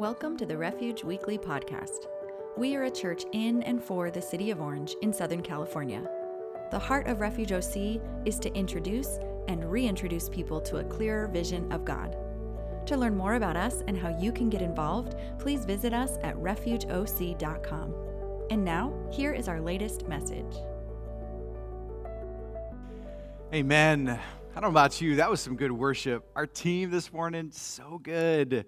Welcome to the Refuge Weekly Podcast. We are a church in and for the city of Orange in Southern California. The heart of Refuge OC is to introduce and reintroduce people to a clearer vision of God. To learn more about us and how you can get involved, please visit us at refugeoc.com. And now, here is our latest message. Amen. I don't know about you, that was some good worship. Our team this morning, so good.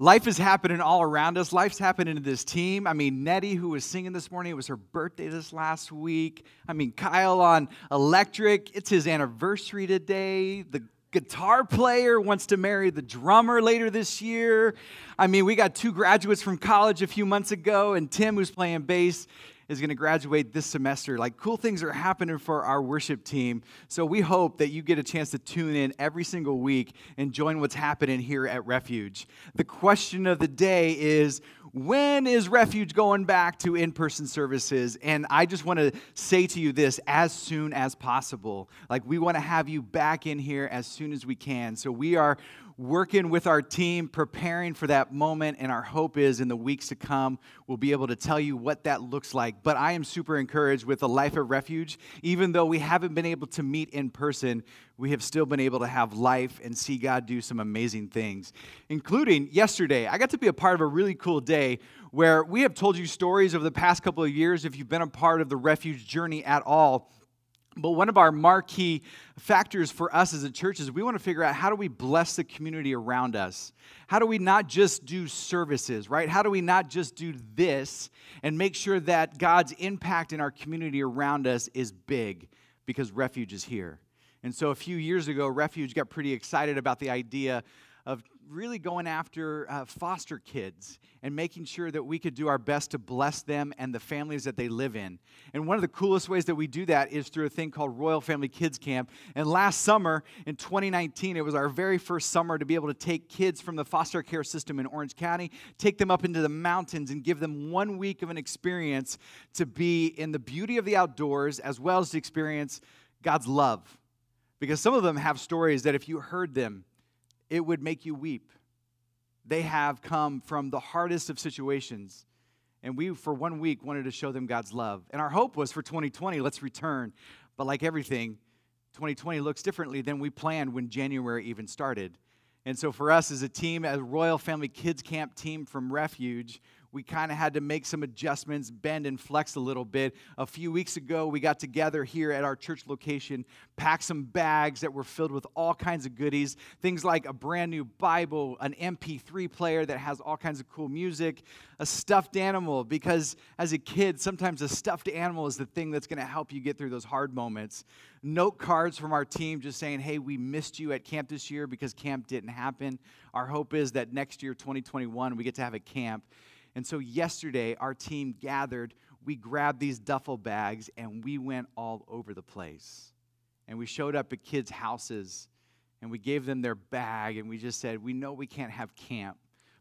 Life is happening all around us. Life's happening to this team. I mean, Nettie, who was singing this morning, it was her birthday this last week. I mean, Kyle on electric, it's his anniversary today. The guitar player wants to marry the drummer later this year. I mean, we got two graduates from college a few months ago, and Tim, who's playing bass, is going to graduate this semester. Like, cool things are happening for our worship team. So, we hope that you get a chance to tune in every single week and join what's happening here at Refuge. The question of the day is when is Refuge going back to in person services? And I just want to say to you this as soon as possible. Like, we want to have you back in here as soon as we can. So, we are working with our team, preparing for that moment, and our hope is in the weeks to come, we'll be able to tell you what that looks like. But I am super encouraged with the Life of Refuge. Even though we haven't been able to meet in person, we have still been able to have life and see God do some amazing things, including yesterday. I got to be a part of a really cool day where we have told you stories over the past couple of years. If you've been a part of the Refuge journey at all, but one of our marquee factors for us as a church is we want to figure out how do we bless the community around us? How do we not just do services, right? How do we not just do this and make sure that God's impact in our community around us is big because refuge is here? And so a few years ago, Refuge got pretty excited about the idea of really going after uh, foster kids and making sure that we could do our best to bless them and the families that they live in. And one of the coolest ways that we do that is through a thing called Royal Family Kids Camp. And last summer in 2019, it was our very first summer to be able to take kids from the foster care system in Orange County, take them up into the mountains, and give them one week of an experience to be in the beauty of the outdoors as well as to experience God's love. Because some of them have stories that if you heard them, it would make you weep. They have come from the hardest of situations. And we, for one week, wanted to show them God's love. And our hope was for 2020, let's return. But like everything, 2020 looks differently than we planned when January even started. And so for us as a team, as Royal Family Kids Camp team from Refuge, we kind of had to make some adjustments, bend and flex a little bit. A few weeks ago, we got together here at our church location, packed some bags that were filled with all kinds of goodies things like a brand new Bible, an MP3 player that has all kinds of cool music, a stuffed animal, because as a kid, sometimes a stuffed animal is the thing that's going to help you get through those hard moments. Note cards from our team just saying, hey, we missed you at camp this year because camp didn't happen. Our hope is that next year, 2021, we get to have a camp. And so yesterday, our team gathered, we grabbed these duffel bags, and we went all over the place. And we showed up at kids' houses, and we gave them their bag, and we just said, We know we can't have camp,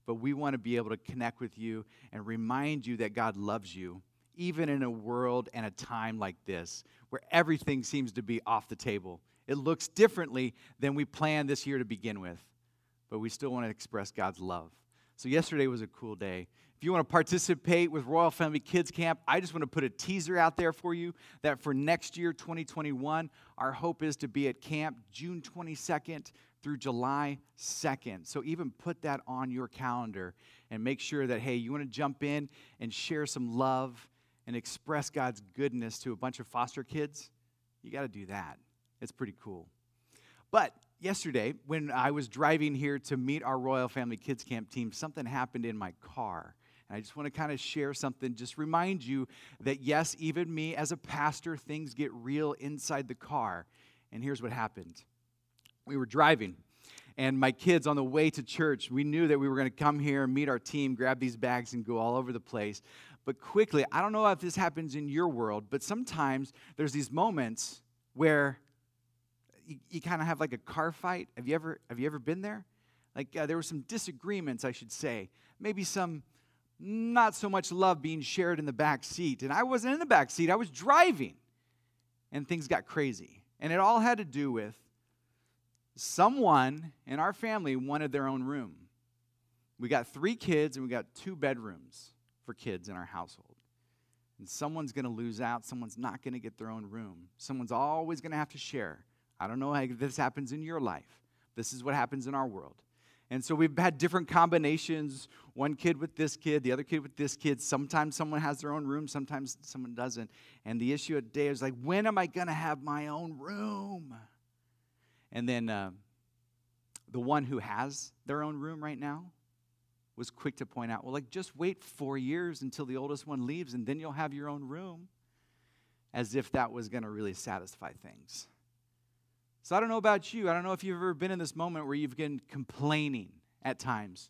but we want to be able to connect with you and remind you that God loves you, even in a world and a time like this, where everything seems to be off the table. It looks differently than we planned this year to begin with, but we still want to express God's love. So, yesterday was a cool day. If you want to participate with Royal Family Kids Camp, I just want to put a teaser out there for you that for next year, 2021, our hope is to be at camp June 22nd through July 2nd. So even put that on your calendar and make sure that, hey, you want to jump in and share some love and express God's goodness to a bunch of foster kids, you got to do that. It's pretty cool. But yesterday, when I was driving here to meet our Royal Family Kids Camp team, something happened in my car. And I just want to kind of share something, just remind you that yes, even me as a pastor, things get real inside the car. And here's what happened we were driving, and my kids on the way to church, we knew that we were going to come here and meet our team, grab these bags, and go all over the place. But quickly, I don't know if this happens in your world, but sometimes there's these moments where you, you kind of have like a car fight. Have you ever, have you ever been there? Like uh, there were some disagreements, I should say. Maybe some not so much love being shared in the back seat. And I wasn't in the back seat, I was driving. And things got crazy. And it all had to do with someone in our family wanted their own room. We got three kids and we got two bedrooms for kids in our household. And someone's going to lose out. Someone's not going to get their own room. Someone's always going to have to share. I don't know how this happens in your life. This is what happens in our world. And so we've had different combinations one kid with this kid, the other kid with this kid. Sometimes someone has their own room, sometimes someone doesn't. And the issue of day is like, when am I going to have my own room? And then uh, the one who has their own room right now was quick to point out, well, like, just wait four years until the oldest one leaves, and then you'll have your own room, as if that was going to really satisfy things. So I don't know about you. I don't know if you've ever been in this moment where you've been complaining at times.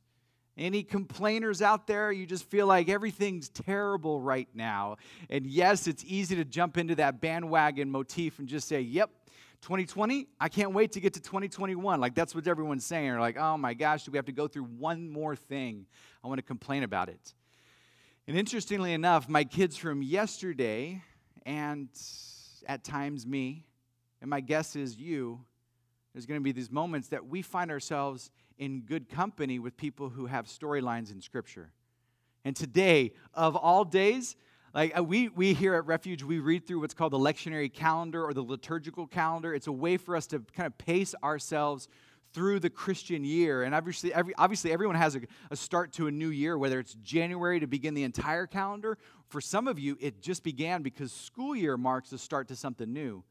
Any complainers out there? You just feel like everything's terrible right now. And yes, it's easy to jump into that bandwagon motif and just say, yep, 2020, I can't wait to get to 2021. Like that's what everyone's saying. They're like, oh my gosh, do we have to go through one more thing? I want to complain about it. And interestingly enough, my kids from yesterday and at times me, and my guess is you, there's going to be these moments that we find ourselves in good company with people who have storylines in Scripture. And today, of all days, like uh, we, we here at Refuge, we read through what's called the lectionary calendar or the liturgical calendar. It's a way for us to kind of pace ourselves through the Christian year. And obviously, every, obviously everyone has a, a start to a new year, whether it's January to begin the entire calendar. For some of you, it just began because school year marks the start to something new.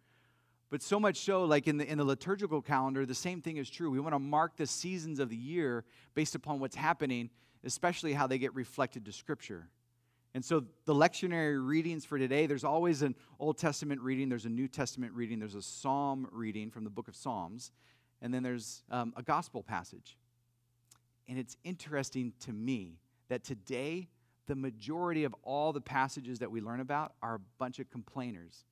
But so much so, like in the, in the liturgical calendar, the same thing is true. We want to mark the seasons of the year based upon what's happening, especially how they get reflected to Scripture. And so the lectionary readings for today, there's always an Old Testament reading, there's a New Testament reading, there's a psalm reading from the book of Psalms, and then there's um, a gospel passage. And it's interesting to me that today, the majority of all the passages that we learn about are a bunch of complainers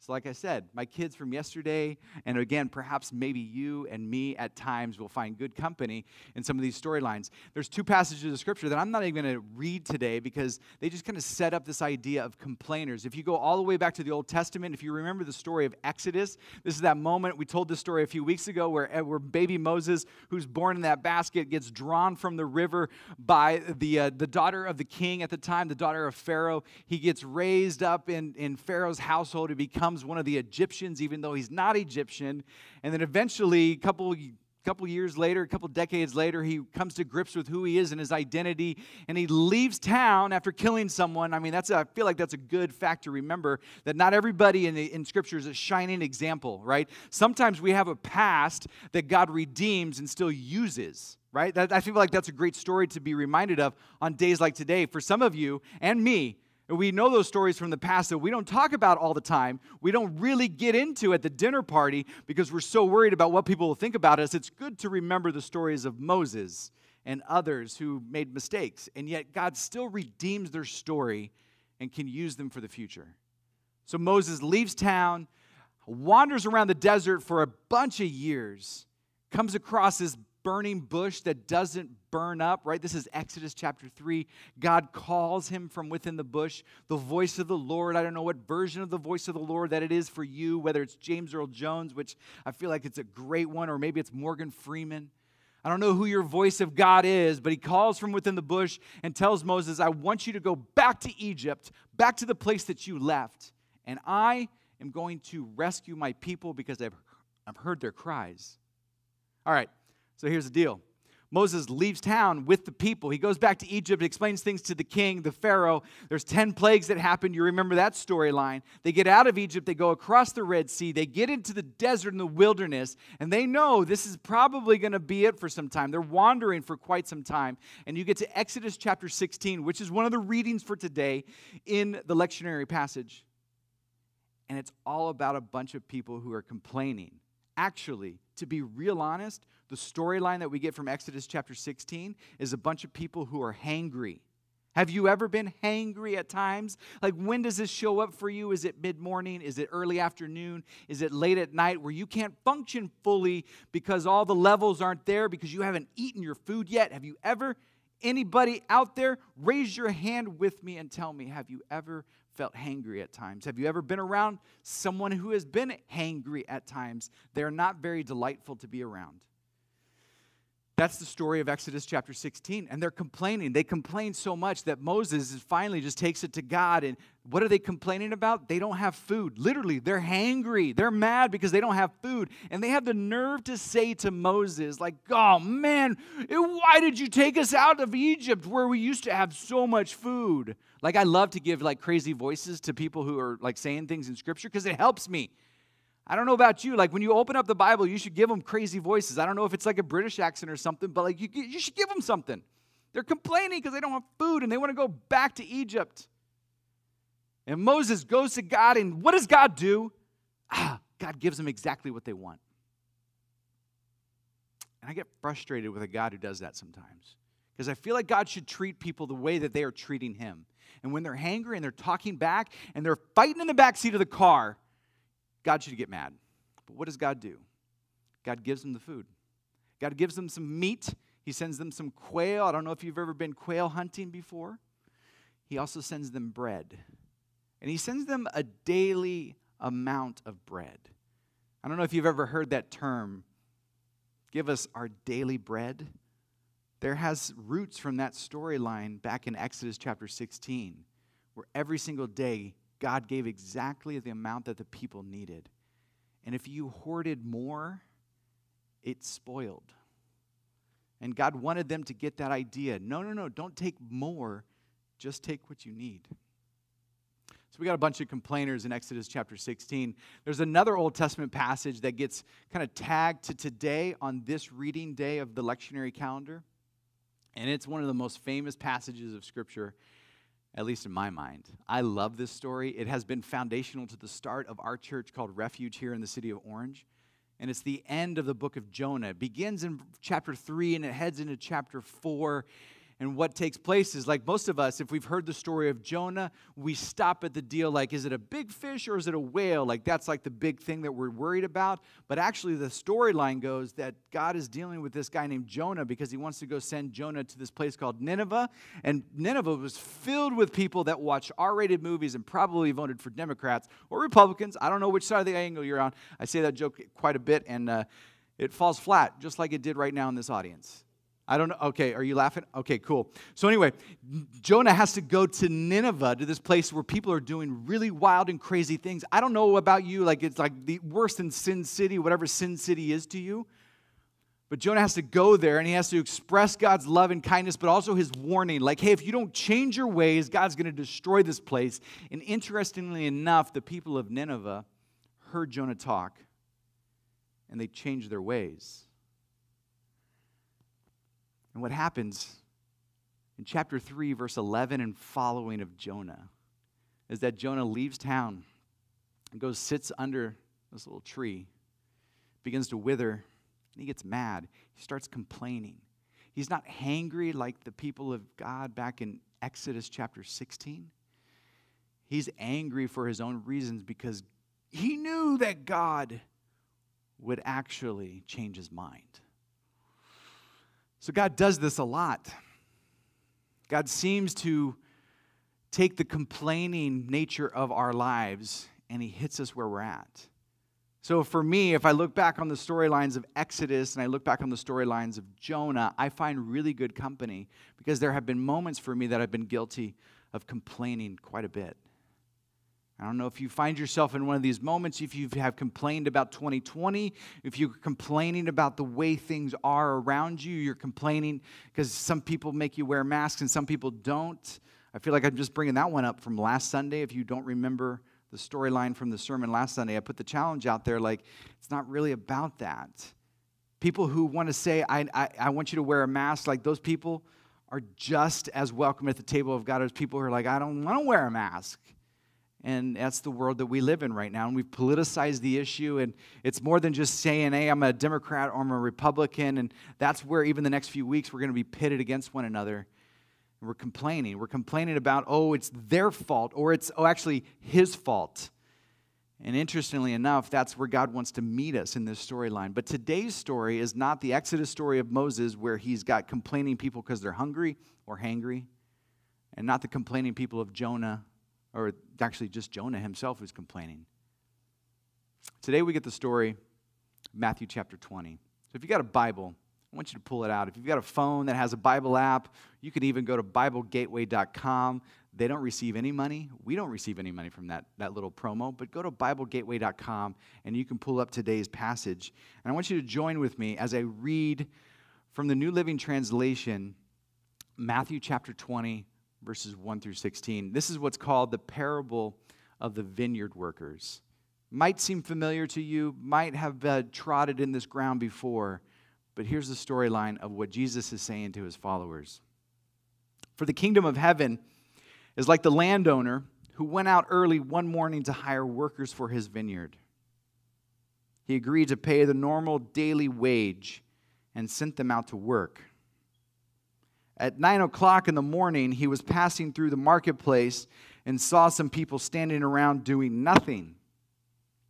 so, like I said, my kids from yesterday, and again, perhaps maybe you and me at times will find good company in some of these storylines. There's two passages of scripture that I'm not even going to read today because they just kind of set up this idea of complainers. If you go all the way back to the Old Testament, if you remember the story of Exodus, this is that moment we told this story a few weeks ago where, eh, where baby Moses, who's born in that basket, gets drawn from the river by the, uh, the daughter of the king at the time, the daughter of Pharaoh. He gets raised up in, in Pharaoh's household to become becomes one of the Egyptians, even though he's not Egyptian. And then eventually, a couple couple years later, a couple decades later, he comes to grips with who he is and his identity, and he leaves town after killing someone. I mean, that's a, I feel like that's a good fact to remember that not everybody in, the, in Scripture is a shining example, right? Sometimes we have a past that God redeems and still uses. Right? That, I feel like that's a great story to be reminded of on days like today. For some of you and me, we know those stories from the past that we don't talk about all the time. We don't really get into at the dinner party because we're so worried about what people will think about us. It's good to remember the stories of Moses and others who made mistakes, and yet God still redeems their story and can use them for the future. So Moses leaves town, wanders around the desert for a bunch of years, comes across this burning bush that doesn't burn up, right? This is Exodus chapter 3. God calls him from within the bush. The voice of the Lord, I don't know what version of the voice of the Lord that it is for you, whether it's James Earl Jones, which I feel like it's a great one, or maybe it's Morgan Freeman. I don't know who your voice of God is, but he calls from within the bush and tells Moses, I want you to go back to Egypt, back to the place that you left, and I am going to rescue my people because I've, I've heard their cries. All right, so here's the deal Moses leaves town with the people. He goes back to Egypt, explains things to the king, the Pharaoh. There's 10 plagues that happen. You remember that storyline. They get out of Egypt, they go across the Red Sea, they get into the desert and the wilderness, and they know this is probably going to be it for some time. They're wandering for quite some time. And you get to Exodus chapter 16, which is one of the readings for today in the lectionary passage. And it's all about a bunch of people who are complaining. Actually, to be real honest, the storyline that we get from Exodus chapter 16 is a bunch of people who are hangry. Have you ever been hangry at times? Like, when does this show up for you? Is it mid morning? Is it early afternoon? Is it late at night where you can't function fully because all the levels aren't there because you haven't eaten your food yet? Have you ever, anybody out there, raise your hand with me and tell me, have you ever felt hangry at times? Have you ever been around someone who has been hangry at times? They're not very delightful to be around. That's the story of Exodus chapter 16. And they're complaining. They complain so much that Moses finally just takes it to God. And what are they complaining about? They don't have food. Literally, they're hangry. They're mad because they don't have food. And they have the nerve to say to Moses, like, oh man, eh, why did you take us out of Egypt where we used to have so much food? Like, I love to give like crazy voices to people who are like saying things in scripture because it helps me. I don't know about you. Like when you open up the Bible, you should give them crazy voices. I don't know if it's like a British accent or something, but like you, you should give them something. They're complaining because they don't have food and they want to go back to Egypt. And Moses goes to God, and what does God do? Ah, God gives them exactly what they want. And I get frustrated with a God who does that sometimes because I feel like God should treat people the way that they are treating Him. And when they're hangry and they're talking back and they're fighting in the back seat of the car, God should get mad. But what does God do? God gives them the food. God gives them some meat. He sends them some quail. I don't know if you've ever been quail hunting before. He also sends them bread. And he sends them a daily amount of bread. I don't know if you've ever heard that term. Give us our daily bread. There has roots from that storyline back in Exodus chapter 16, where every single day God gave exactly the amount that the people needed. And if you hoarded more, it spoiled. And God wanted them to get that idea. No, no, no, don't take more, just take what you need. So we got a bunch of complainers in Exodus chapter 16. There's another Old Testament passage that gets kind of tagged to today on this reading day of the lectionary calendar. And it's one of the most famous passages of Scripture at least in my mind. I love this story. It has been foundational to the start of our church called Refuge here in the city of Orange. And it's the end of the book of Jonah. It begins in chapter 3 and it heads into chapter 4. And what takes place is like most of us, if we've heard the story of Jonah, we stop at the deal like, is it a big fish or is it a whale? Like, that's like the big thing that we're worried about. But actually, the storyline goes that God is dealing with this guy named Jonah because he wants to go send Jonah to this place called Nineveh. And Nineveh was filled with people that watch R rated movies and probably voted for Democrats or Republicans. I don't know which side of the angle you're on. I say that joke quite a bit, and uh, it falls flat, just like it did right now in this audience. I don't know. Okay, are you laughing? Okay, cool. So, anyway, Jonah has to go to Nineveh, to this place where people are doing really wild and crazy things. I don't know about you, like it's like the worse than Sin City, whatever Sin City is to you. But Jonah has to go there and he has to express God's love and kindness, but also his warning like, hey, if you don't change your ways, God's going to destroy this place. And interestingly enough, the people of Nineveh heard Jonah talk and they changed their ways. And what happens in chapter 3, verse 11 and following of Jonah is that Jonah leaves town and goes, sits under this little tree, begins to wither, and he gets mad. He starts complaining. He's not hangry like the people of God back in Exodus chapter 16. He's angry for his own reasons because he knew that God would actually change his mind. So God does this a lot. God seems to take the complaining nature of our lives and he hits us where we're at. So for me, if I look back on the storylines of Exodus and I look back on the storylines of Jonah, I find really good company because there have been moments for me that I've been guilty of complaining quite a bit. I don't know if you find yourself in one of these moments, if you have complained about 2020, if you're complaining about the way things are around you, you're complaining because some people make you wear masks and some people don't. I feel like I'm just bringing that one up from last Sunday. If you don't remember the storyline from the sermon last Sunday, I put the challenge out there like it's not really about that. People who want to say, I, I, I want you to wear a mask, like those people are just as welcome at the table of God as people who are like, I don't want to wear a mask. And that's the world that we live in right now. And we've politicized the issue. And it's more than just saying, hey, I'm a Democrat or I'm a Republican. And that's where, even the next few weeks, we're going to be pitted against one another. And we're complaining. We're complaining about, oh, it's their fault, or it's, oh, actually, his fault. And interestingly enough, that's where God wants to meet us in this storyline. But today's story is not the Exodus story of Moses, where he's got complaining people because they're hungry or hangry, and not the complaining people of Jonah or actually just Jonah himself who's complaining. Today we get the story Matthew chapter 20. So if you got a Bible, I want you to pull it out. If you've got a phone that has a Bible app, you can even go to BibleGateway.com. They don't receive any money. We don't receive any money from that, that little promo, but go to BibleGateway.com and you can pull up today's passage. And I want you to join with me as I read from the New Living Translation, Matthew chapter 20, verses 1 through 16. This is what's called the parable of the vineyard workers. Might seem familiar to you, might have uh, trotted in this ground before, but here's the storyline of what Jesus is saying to his followers. For the kingdom of heaven is like the landowner who went out early one morning to hire workers for his vineyard. He agreed to pay the normal daily wage and sent them out to work. At nine o'clock in the morning, he was passing through the marketplace and saw some people standing around doing nothing.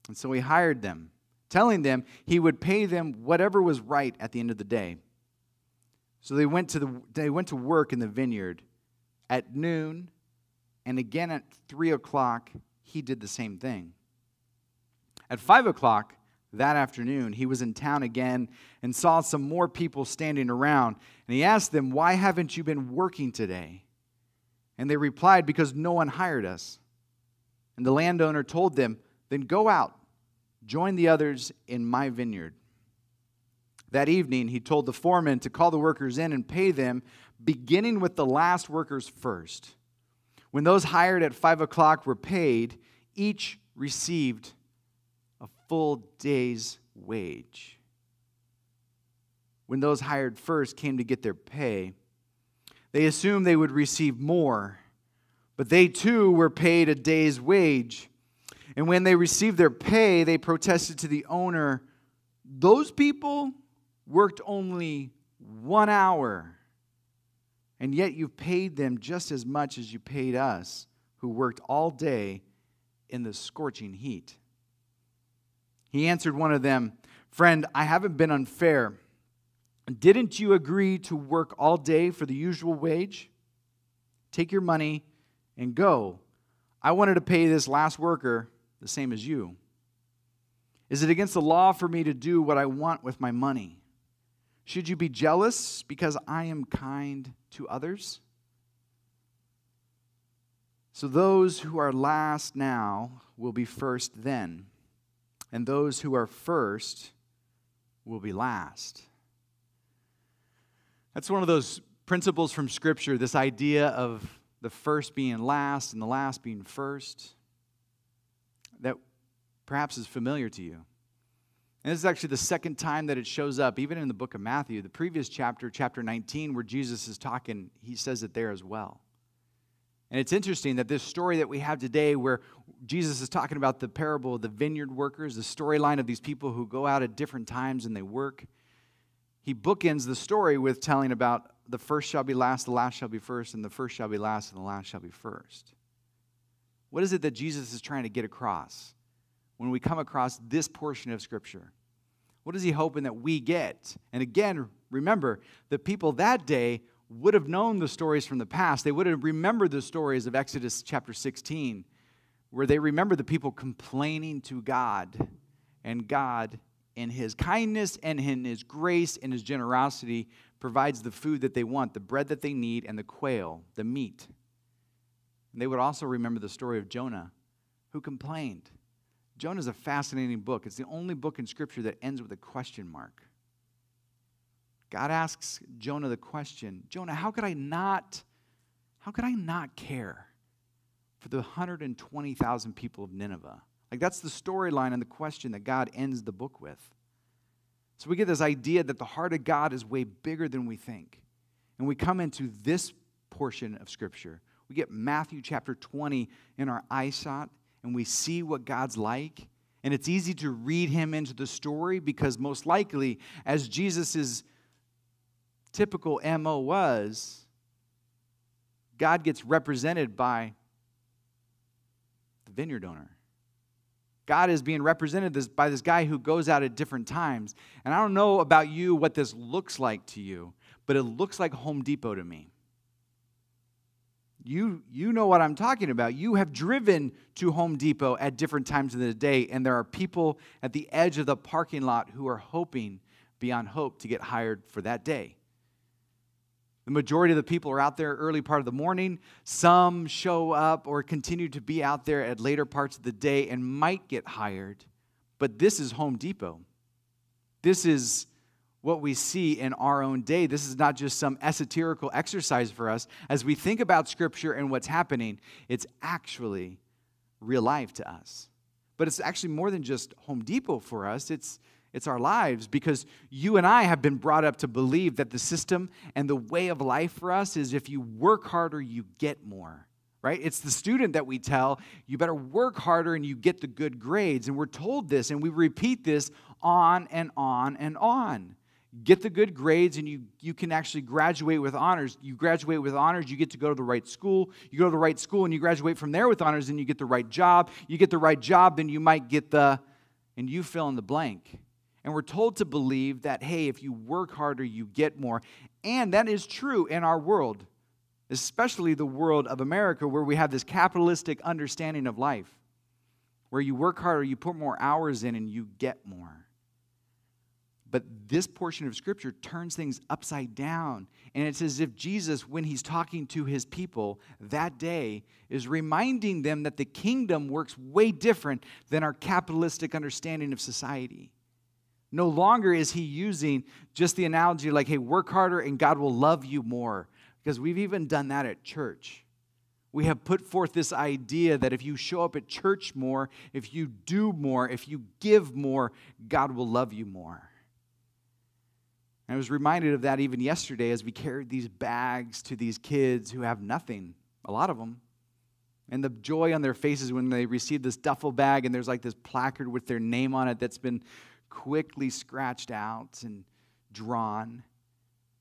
And so he hired them, telling them he would pay them whatever was right at the end of the day. So they went to, the, they went to work in the vineyard. At noon and again at three o'clock, he did the same thing. At five o'clock, that afternoon, he was in town again and saw some more people standing around. And he asked them, Why haven't you been working today? And they replied, Because no one hired us. And the landowner told them, Then go out, join the others in my vineyard. That evening, he told the foreman to call the workers in and pay them, beginning with the last workers first. When those hired at five o'clock were paid, each received full day's wage. When those hired first came to get their pay, they assumed they would receive more, but they too were paid a day's wage. And when they received their pay, they protested to the owner, Those people worked only one hour, and yet you've paid them just as much as you paid us, who worked all day in the scorching heat. He answered one of them, Friend, I haven't been unfair. Didn't you agree to work all day for the usual wage? Take your money and go. I wanted to pay this last worker the same as you. Is it against the law for me to do what I want with my money? Should you be jealous because I am kind to others? So those who are last now will be first then and those who are first will be last. That's one of those principles from Scripture, this idea of the first being last and the last being first, that perhaps is familiar to you. And this is actually the second time that it shows up, even in the book of Matthew. The previous chapter, chapter 19, where Jesus is talking, he says it there as well. And it's interesting that this story that we have today, where Jesus is talking about the parable of the vineyard workers, the storyline of these people who go out at different times and they work, he bookends the story with telling about the first shall be last, the last shall be first, and the first shall be last, and the last shall be first. What is it that Jesus is trying to get across when we come across this portion of Scripture? What is he hoping that we get? And again, remember, the people that day would have known the stories from the past. They would have remembered the stories of Exodus chapter 16, where they remember the people complaining to God, and God, in His kindness and in His grace and His generosity, provides the food that they want, the bread that they need, and the quail, the meat. And they would also remember the story of Jonah, who complained. Jonah is a fascinating book. It's the only book in Scripture that ends with a question mark. God asks Jonah the question, Jonah, how could I not how could I not care for the 120,000 people of Nineveh? Like that's the storyline and the question that God ends the book with. So we get this idea that the heart of God is way bigger than we think. And we come into this portion of scripture. We get Matthew chapter 20 in our eyesight and we see what God's like. And it's easy to read him into the story because most likely as Jesus is typical MO was God gets represented by the vineyard owner. God is being represented by this guy who goes out at different times. And I don't know about you what this looks like to you, but it looks like Home Depot to me. You, you know what I'm talking about. You have driven to Home Depot at different times of the day, and there are people at the edge of the parking lot who are hoping beyond hope to get hired for that day. The majority of the people are out there early part of the morning. Some show up or continue to be out there at later parts of the day and might get hired. But this is Home Depot. This is what we see in our own day. This is not just some esoterical exercise for us. As we think about Scripture and what's happening, it's actually real life to us. But it's actually more than just Home Depot for us. It's it's our lives because you and I have been brought up to believe that the system and the way of life for us is if you work harder, you get more, right? It's the student that we tell, you better work harder and you get the good grades. And we're told this and we repeat this on and on and on. Get the good grades and you, you can actually graduate with honors. You graduate with honors, you get to go to the right school. You go to the right school and you graduate from there with honors and you get the right job. You get the right job, then you might get the, and you fill in the blank. And we're told to believe that, hey, if you work harder, you get more. And that is true in our world, especially the world of America, where we have this capitalistic understanding of life, where you work harder, you put more hours in, and you get more. But this portion of Scripture turns things upside down. And it's as if Jesus, when he's talking to his people that day, is reminding them that the kingdom works way different than our capitalistic understanding of society. No longer is he using just the analogy like, hey, work harder and God will love you more. Because we've even done that at church. We have put forth this idea that if you show up at church more, if you do more, if you give more, God will love you more. I was reminded of that even yesterday as we carried these bags to these kids who have nothing, a lot of them. And the joy on their faces when they receive this duffel bag and there's like this placard with their name on it that's been quickly scratched out and drawn.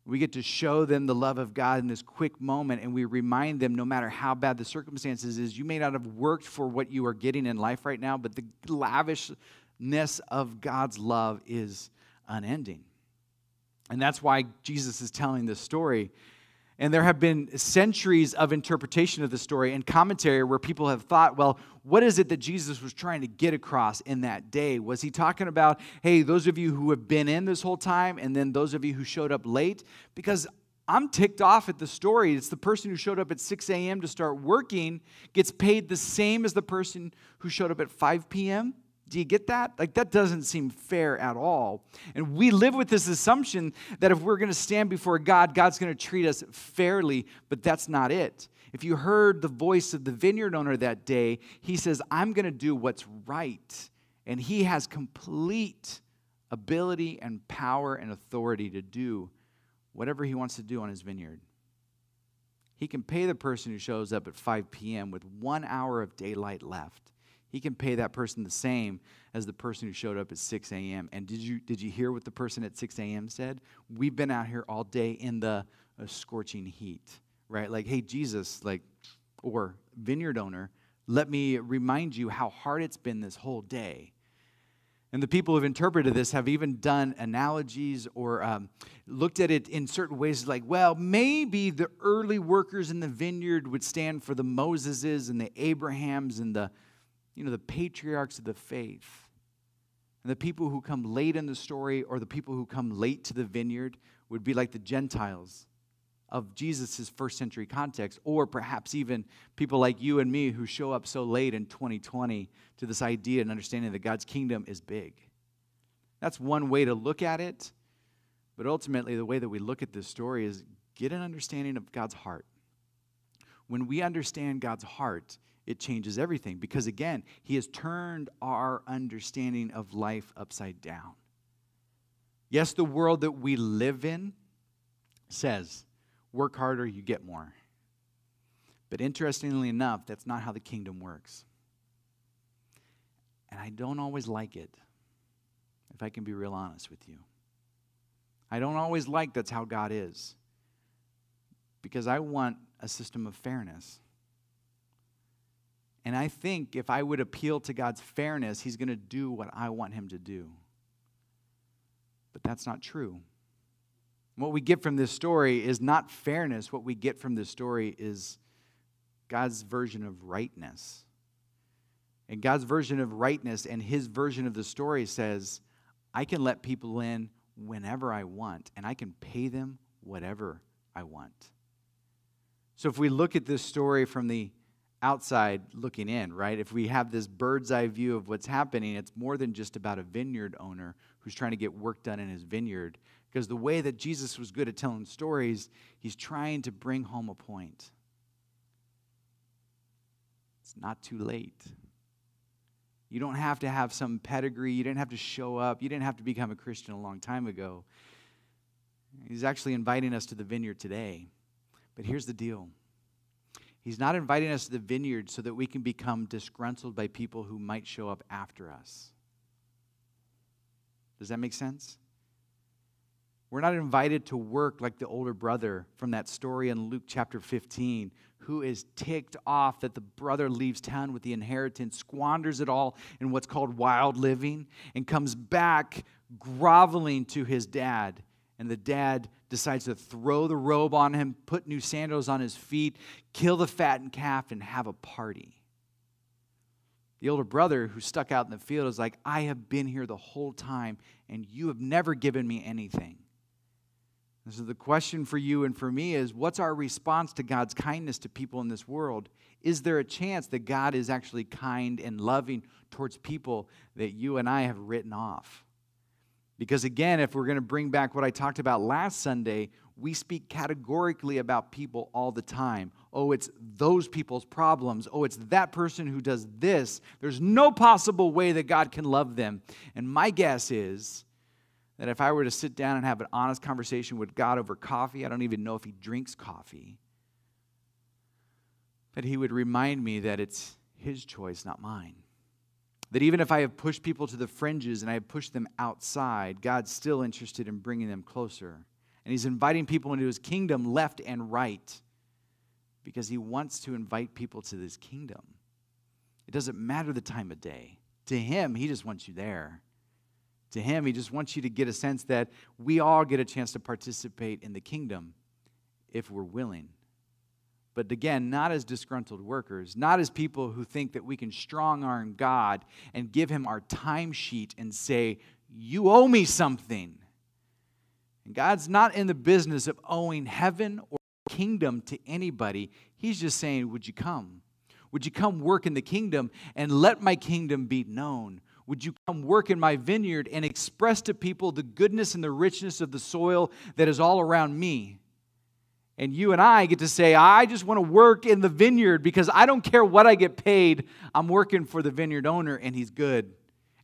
We get to show them the love of God in this quick moment, and we remind them no matter how bad the circumstances is, you may not have worked for what you are getting in life right now, but the lavishness of God's love is unending. And that's why Jesus is telling this story and there have been centuries of interpretation of the story and commentary where people have thought, well, what is it that Jesus was trying to get across in that day? Was he talking about, hey, those of you who have been in this whole time, and then those of you who showed up late? Because I'm ticked off at the story. It's the person who showed up at 6 a.m. to start working gets paid the same as the person who showed up at 5 p.m. Do you get that? Like, that doesn't seem fair at all. And we live with this assumption that if we're going to stand before God, God's going to treat us fairly, but that's not it. If you heard the voice of the vineyard owner that day, he says, I'm going to do what's right. And he has complete ability and power and authority to do whatever he wants to do on his vineyard. He can pay the person who shows up at 5 p.m. with one hour of daylight left he can pay that person the same as the person who showed up at 6 a.m. And did you, did you hear what the person at 6 a.m. said? We've been out here all day in the uh, scorching heat, right? Like, hey, Jesus, like, or vineyard owner, let me remind you how hard it's been this whole day. And the people who've interpreted this have even done analogies or um, looked at it in certain ways like, well, maybe the early workers in the vineyard would stand for the Moseses and the Abrahams and the you know, the patriarchs of the faith. And the people who come late in the story or the people who come late to the vineyard would be like the Gentiles of Jesus' first century context, or perhaps even people like you and me who show up so late in 2020 to this idea and understanding that God's kingdom is big. That's one way to look at it. But ultimately, the way that we look at this story is get an understanding of God's heart. When we understand God's heart, it changes everything because, again, He has turned our understanding of life upside down. Yes, the world that we live in says, work harder, you get more. But interestingly enough, that's not how the kingdom works. And I don't always like it, if I can be real honest with you. I don't always like that's how God is, because I want a system of fairness. And I think if I would appeal to God's fairness, He's going to do what I want Him to do. But that's not true. What we get from this story is not fairness. What we get from this story is God's version of rightness. And God's version of rightness and His version of the story says, I can let people in whenever I want, and I can pay them whatever I want. So if we look at this story from the outside looking in, right? If we have this bird's eye view of what's happening, it's more than just about a vineyard owner who's trying to get work done in his vineyard. Because the way that Jesus was good at telling stories, he's trying to bring home a point. It's not too late. You don't have to have some pedigree. You didn't have to show up. You didn't have to become a Christian a long time ago. He's actually inviting us to the vineyard today. But here's the deal He's not inviting us to the vineyard so that we can become disgruntled by people who might show up after us. Does that make sense? We're not invited to work like the older brother from that story in Luke chapter 15, who is ticked off that the brother leaves town with the inheritance, squanders it all in what's called wild living, and comes back groveling to his dad and the dad decides to throw the robe on him, put new sandals on his feet, kill the fattened calf, and have a party. The older brother who stuck out in the field is like, I have been here the whole time, and you have never given me anything. And so the question for you and for me is what's our response to God's kindness to people in this world? Is there a chance that God is actually kind and loving towards people that you and I have written off? Because again, if we're going to bring back what I talked about last Sunday, we speak categorically about people all the time. Oh, it's those people's problems. Oh, it's that person who does this. There's no possible way that God can love them. And my guess is that if I were to sit down and have an honest conversation with God over coffee, I don't even know if he drinks coffee, that he would remind me that it's his choice, not mine. That even if I have pushed people to the fringes and I have pushed them outside, God's still interested in bringing them closer. And He's inviting people into His kingdom left and right because He wants to invite people to His kingdom. It doesn't matter the time of day. To Him, He just wants you there. To Him, He just wants you to get a sense that we all get a chance to participate in the kingdom if we're willing but again, not as disgruntled workers, not as people who think that we can strong arm God and give him our timesheet and say, You owe me something. And God's not in the business of owing heaven or kingdom to anybody. He's just saying, Would you come? Would you come work in the kingdom and let my kingdom be known? Would you come work in my vineyard and express to people the goodness and the richness of the soil that is all around me? And you and I get to say, I just want to work in the vineyard because I don't care what I get paid. I'm working for the vineyard owner, and he's good,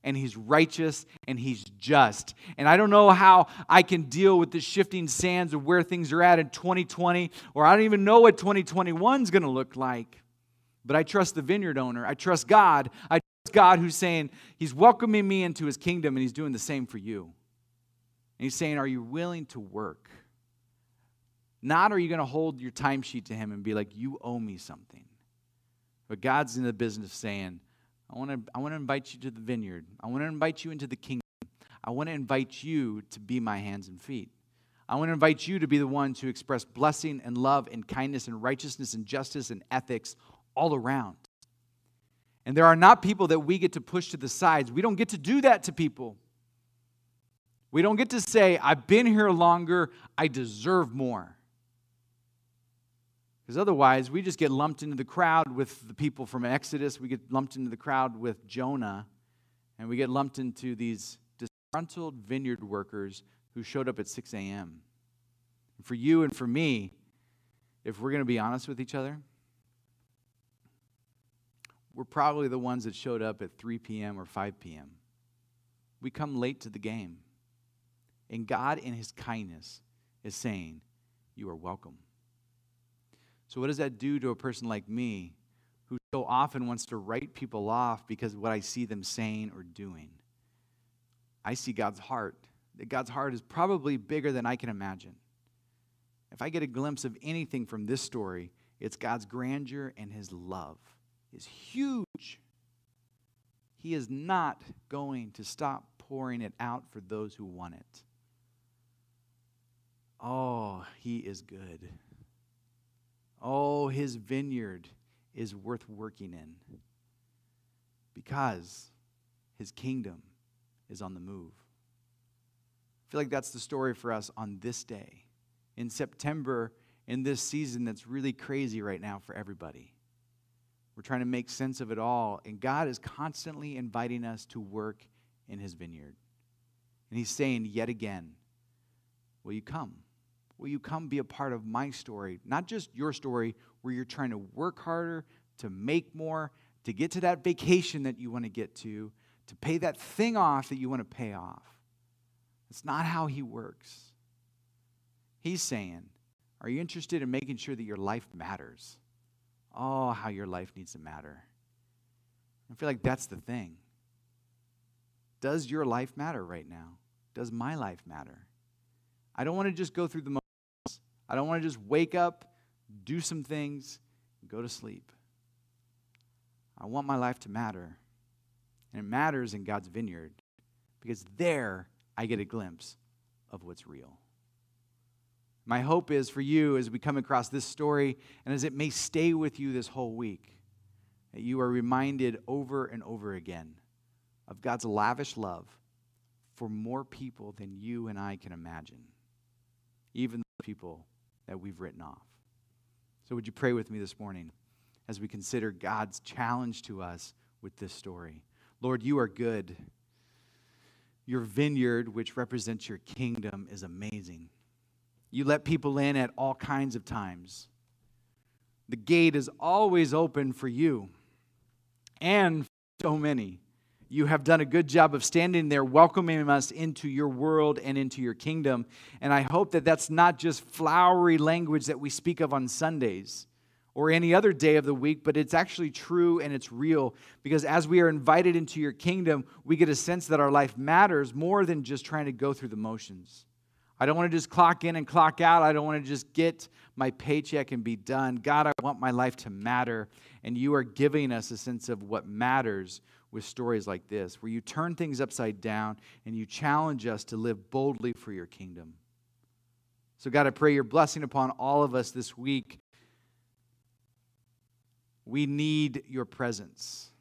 and he's righteous, and he's just. And I don't know how I can deal with the shifting sands of where things are at in 2020, or I don't even know what 2021 is going to look like. But I trust the vineyard owner. I trust God. I trust God who's saying, He's welcoming me into His kingdom, and He's doing the same for you. And He's saying, Are you willing to work? Not are you going to hold your timesheet to him and be like, you owe me something. But God's in the business of saying, I want to I want to invite you to the vineyard. I want to invite you into the kingdom. I want to invite you to be my hands and feet. I want to invite you to be the one to express blessing and love and kindness and righteousness and justice and ethics all around. And there are not people that we get to push to the sides. We don't get to do that to people. We don't get to say, I've been here longer, I deserve more. Because otherwise, we just get lumped into the crowd with the people from Exodus. We get lumped into the crowd with Jonah. And we get lumped into these disgruntled vineyard workers who showed up at 6 a.m. For you and for me, if we're going to be honest with each other, we're probably the ones that showed up at 3 p.m. or 5 p.m. We come late to the game. And God, in His kindness, is saying, You are welcome. So, what does that do to a person like me who so often wants to write people off because of what I see them saying or doing? I see God's heart. That God's heart is probably bigger than I can imagine. If I get a glimpse of anything from this story, it's God's grandeur and his love is huge. He is not going to stop pouring it out for those who want it. Oh, he is good. Oh, his vineyard is worth working in because his kingdom is on the move. I feel like that's the story for us on this day, in September, in this season that's really crazy right now for everybody. We're trying to make sense of it all, and God is constantly inviting us to work in His vineyard. And He's saying yet again, Will you come? Will you come be a part of my story? Not just your story where you're trying to work harder, to make more, to get to that vacation that you want to get to, to pay that thing off that you want to pay off. It's not how He works. He's saying, Are you interested in making sure that your life matters? Oh, how your life needs to matter. I feel like that's the thing. Does your life matter right now? Does my life matter? I don't want to just go through the. I don't want to just wake up, do some things, go to sleep. I want my life to matter. And it matters in God's vineyard because there I get a glimpse of what's real. My hope is for you as we come across this story and as it may stay with you this whole week, that you are reminded over and over again of God's lavish love for more people than you and I can imagine, even people that we've written off. So, would you pray with me this morning as we consider God's challenge to us with this story? Lord, you are good. Your vineyard, which represents your kingdom, is amazing. You let people in at all kinds of times. The gate is always open for you and so many. You have done a good job of standing there, welcoming us into your world and into your kingdom. And I hope that that's not just flowery language that we speak of on Sundays or any other day of the week, but it's actually true and it's real because as we are invited into your kingdom, we get a sense that our life matters more than just trying to go through the motions. I don't want to just clock in and clock out. I don't want to just get my paycheck and be done. God, I want my life to matter. And you are giving us a sense of what matters with stories like this, where you turn things upside down and you challenge us to live boldly for your kingdom. So, God, I pray your blessing upon all of us this week. We need your presence.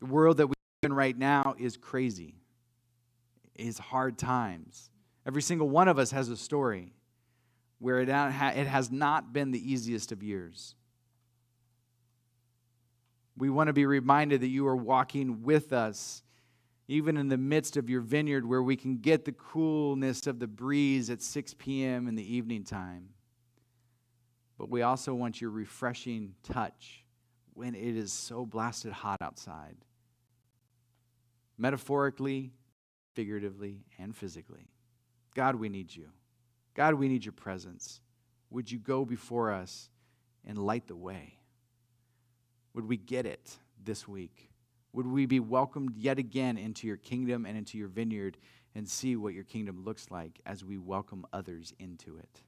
The world that we live in right now is crazy, is hard times. Every single one of us has a story where it, it has not been the easiest of years. We want to be reminded that you are walking with us, even in the midst of your vineyard, where we can get the coolness of the breeze at 6 p.m. in the evening time. But we also want your refreshing touch when it is so blasted hot outside, metaphorically, figuratively, and physically. God, we need you. God, we need your presence. Would you go before us and light the way? Would we get it this week? Would we be welcomed yet again into your kingdom and into your vineyard and see what your kingdom looks like as we welcome others into it?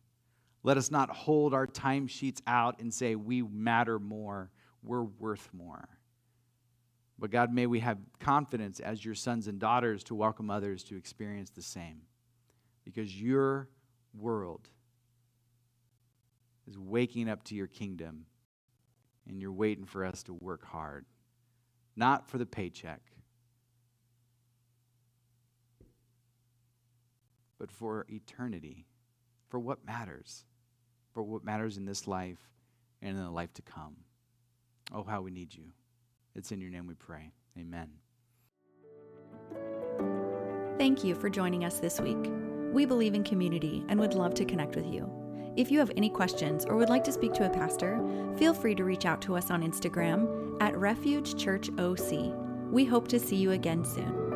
Let us not hold our timesheets out and say, we matter more, we're worth more. But God, may we have confidence as your sons and daughters to welcome others to experience the same because your world is waking up to your kingdom and you're waiting for us to work hard, not for the paycheck, but for eternity, for what matters, for what matters in this life and in the life to come. Oh, how we need you. It's in your name we pray. Amen. Thank you for joining us this week. We believe in community and would love to connect with you. If you have any questions or would like to speak to a pastor, feel free to reach out to us on Instagram at Refuge Church OC. We hope to see you again soon.